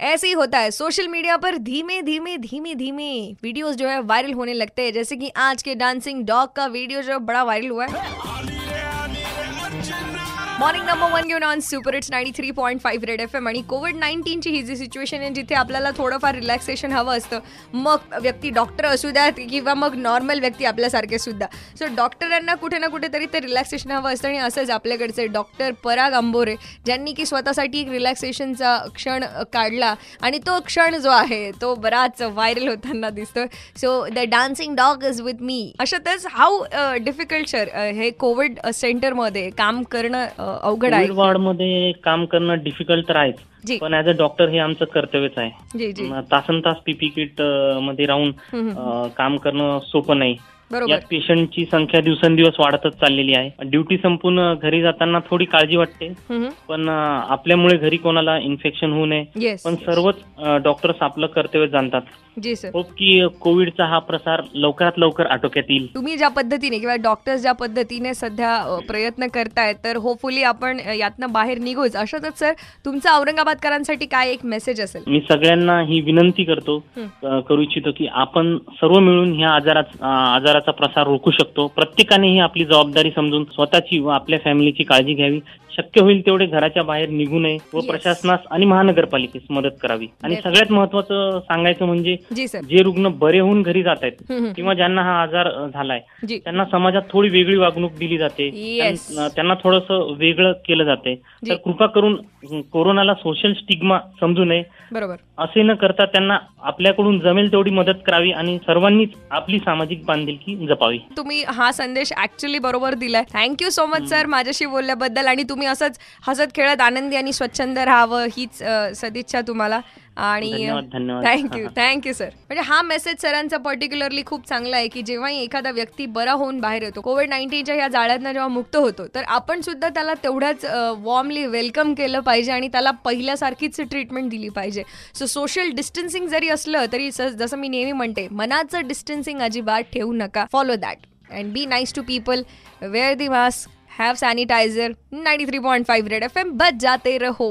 ऐसे ही होता है। सोशल मीडिया पर धीमे धीमे धीमे धीमे वीडियोस जो है वायरल होने लगते हैं। जैसे कि आज के डांसिंग डॉग का वीडियो जो बड़ा वायरल हुआ है। मॉर्निंग नंबर वन घेऊन on super it's ninety three point five red F M आणि कोविड नाईन्टीनची ही जी सिच्युएशन आहे जिथे आपल्याला थोडंफार रिलॅक्सेशन हवं असतं मग व्यक्ती डॉक्टर असू द्यात किंवा मग नॉर्मल व्यक्ती आपल्यासारखे सुद्धा. सो डॉक्टरांना कुठे ना कुठेतरी ते रिलॅक्सेशन हवं असतं आणि असंच आपल्याकडचे डॉक्टर पराग आंबोरे ज्यांनी की स्वतःसाठी एक रिलॅक्सेशनचा क्षण काढला आणि तो क्षण जो आहे तो बराच व्हायरल होताना दिसतोय. So the dancing dog is with me अशातच हाऊ डिफिकल्ट सर हे कोविड सेंटरमध्ये काम करणं uh, अवघड आहे. वॉर्डमध्ये काम करणं डिफिकल्ट तर. आहेच. पण ऍज अ डॉक्टर हे आमचं कर्तव्यच आहे. तासन तास पीपी किटमध्ये राहून काम करणं सोपं नाही. यात पेशंटची संख्या दिवसेंदिवस वाढतच चाललेली आहे. ड्युटी संपून घरी जाताना थोडी काळजी वाटते. पण आपल्यामुळे घरी कोणाला इन्फेक्शन होऊ नये. पण सर्वच डॉक्टर्स आपलं कर्तव्य जाणतात. जी सर होप की कोविडचा हा प्रसार लवकरात लवकर आटोक्यात येईल. तुम्ही ज्या पद्धतीने किंवा डॉक्टर्स ज्या पद्धतीने सध्या प्रयत्न करतायत तर होपफुली आपण यातनं बाहेर निघूच अशातच सर तुमचं औरंगाबादकरांसाठी काय एक मेसेज असेल? मी सगळ्यांना ही विनंती करतो करू इच्छितो की आपण सर्व मिळून ह्या आजारात आजाराचा प्रसार रोखू शकतो. प्रत्येकाने ही आपली जबाबदारी समजून स्वतःची व आपल्या फॅमिलीची काळजी घ्यावी. शक्य होईल तेवढे घराच्या बाहेर निघू नये व. प्रशासनास आणि महानगरपालिकेस मदत करावी. आणि. सगळ्यात महत्वाचं सांगायचं म्हणजे जी रुग्ण बरे होऊन घरी जात आहेत. किंवा ज्यांना हा आजार झालाय त्यांना समाजात थोडी वेगळी वागणूक दिली जाते. त्यांना थोडंसं वेगळं केलं जाते. तर कृपा करून कोरोनाला सोशल स्टिग्मा समजू नये. बरोबर. असे न करता त्यांना आपल्याकडून जमेल तेवढी मदत करावी आणि सर्वांनीच आपली सामाजिक बांधिलकी जपावी. तुम्ही हा संदेश ऍक्च्युली बरोबर दिलाय. थँक्यू सो मच सर माझ्याशी बोलल्याबद्दल. आणि तुम्ही असंच हसत खेळत आनंदी आणि स्वच्छंद राहावं हीच सदिच्छा तुम्हाला. आणि. थँक्यू थँक्यू सर म्हणजे हा मेसेज सरांचा पर्टिक्युलरली खूप चांगला आहे की जेव्हाही एखादा व्यक्ती बरा होऊन बाहेर येतो कोविड नाईन्टीनच्या या जाळ्यातनं जेव्हा मुक्त होतो तर आपण सुद्धा त्याला तेवढ्याच वॉर्मली वेलकम केलं पाहिजे आणि त्याला पहिल्यासारखीच ट्रीटमेंट दिली पाहिजे. सो सोशल डिस्टन्सिंग जरी असलं तरी जसं मी नेहमी म्हणते मनाचं डिस्टन्सिंग अजिबात ठेवू नका. Follow that and be nice to people wear the mask have sanitiser ninety three point five red F M बच जाते रहो.